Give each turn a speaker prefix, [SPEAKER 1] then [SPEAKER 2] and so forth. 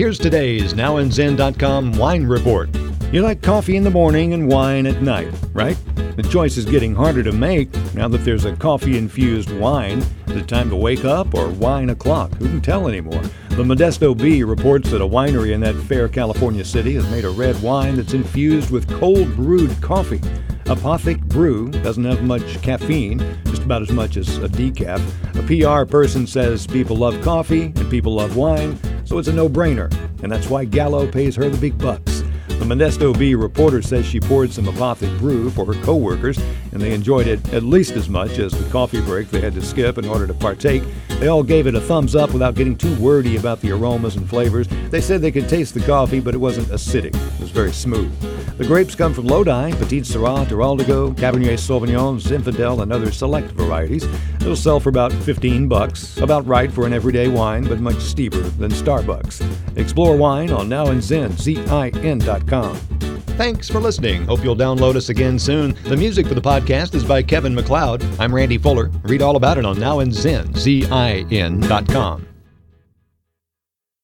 [SPEAKER 1] Here's today's NowandZin.com wine report. You like coffee in the morning and wine at night, right? The choice is getting harder to make now that there's a coffee infused wine. Is it time to wake up or wine o'clock? Who can tell anymore? The Modesto Bee reports that a winery in that fair California city has made a red wine that's infused with cold brewed coffee. Apothic Brew doesn't have much caffeine, just about as much as a decaf. A PR person says people love coffee and people love wine, so it's a no brainer. And that's why Gallo pays her the big bucks. The Modesto Bee reporter says she poured some Apothic brew for her coworkers, and they enjoyed it at least as much as the coffee break they had to skip in order to partake. They all gave it a thumbs up without getting too wordy about the aromas and flavors. They said they could taste the coffee, but it wasn't acidic. It was very smooth. The grapes come from Lodi, Petite Sirah, Teroldego, Cabernet Sauvignon, Zinfandel, and other select varieties. It'll sell for about 15 bucks, about right for an everyday wine, but much steeper than Starbucks. Explore wine on nowandzin, Z-I-N.com. Thanks for listening. Hope you'll download us again soon. The music for the podcast is by Kevin MacLeod. I'm Randy Fuller. Read all about it on nowandzin, Z-I-N.com.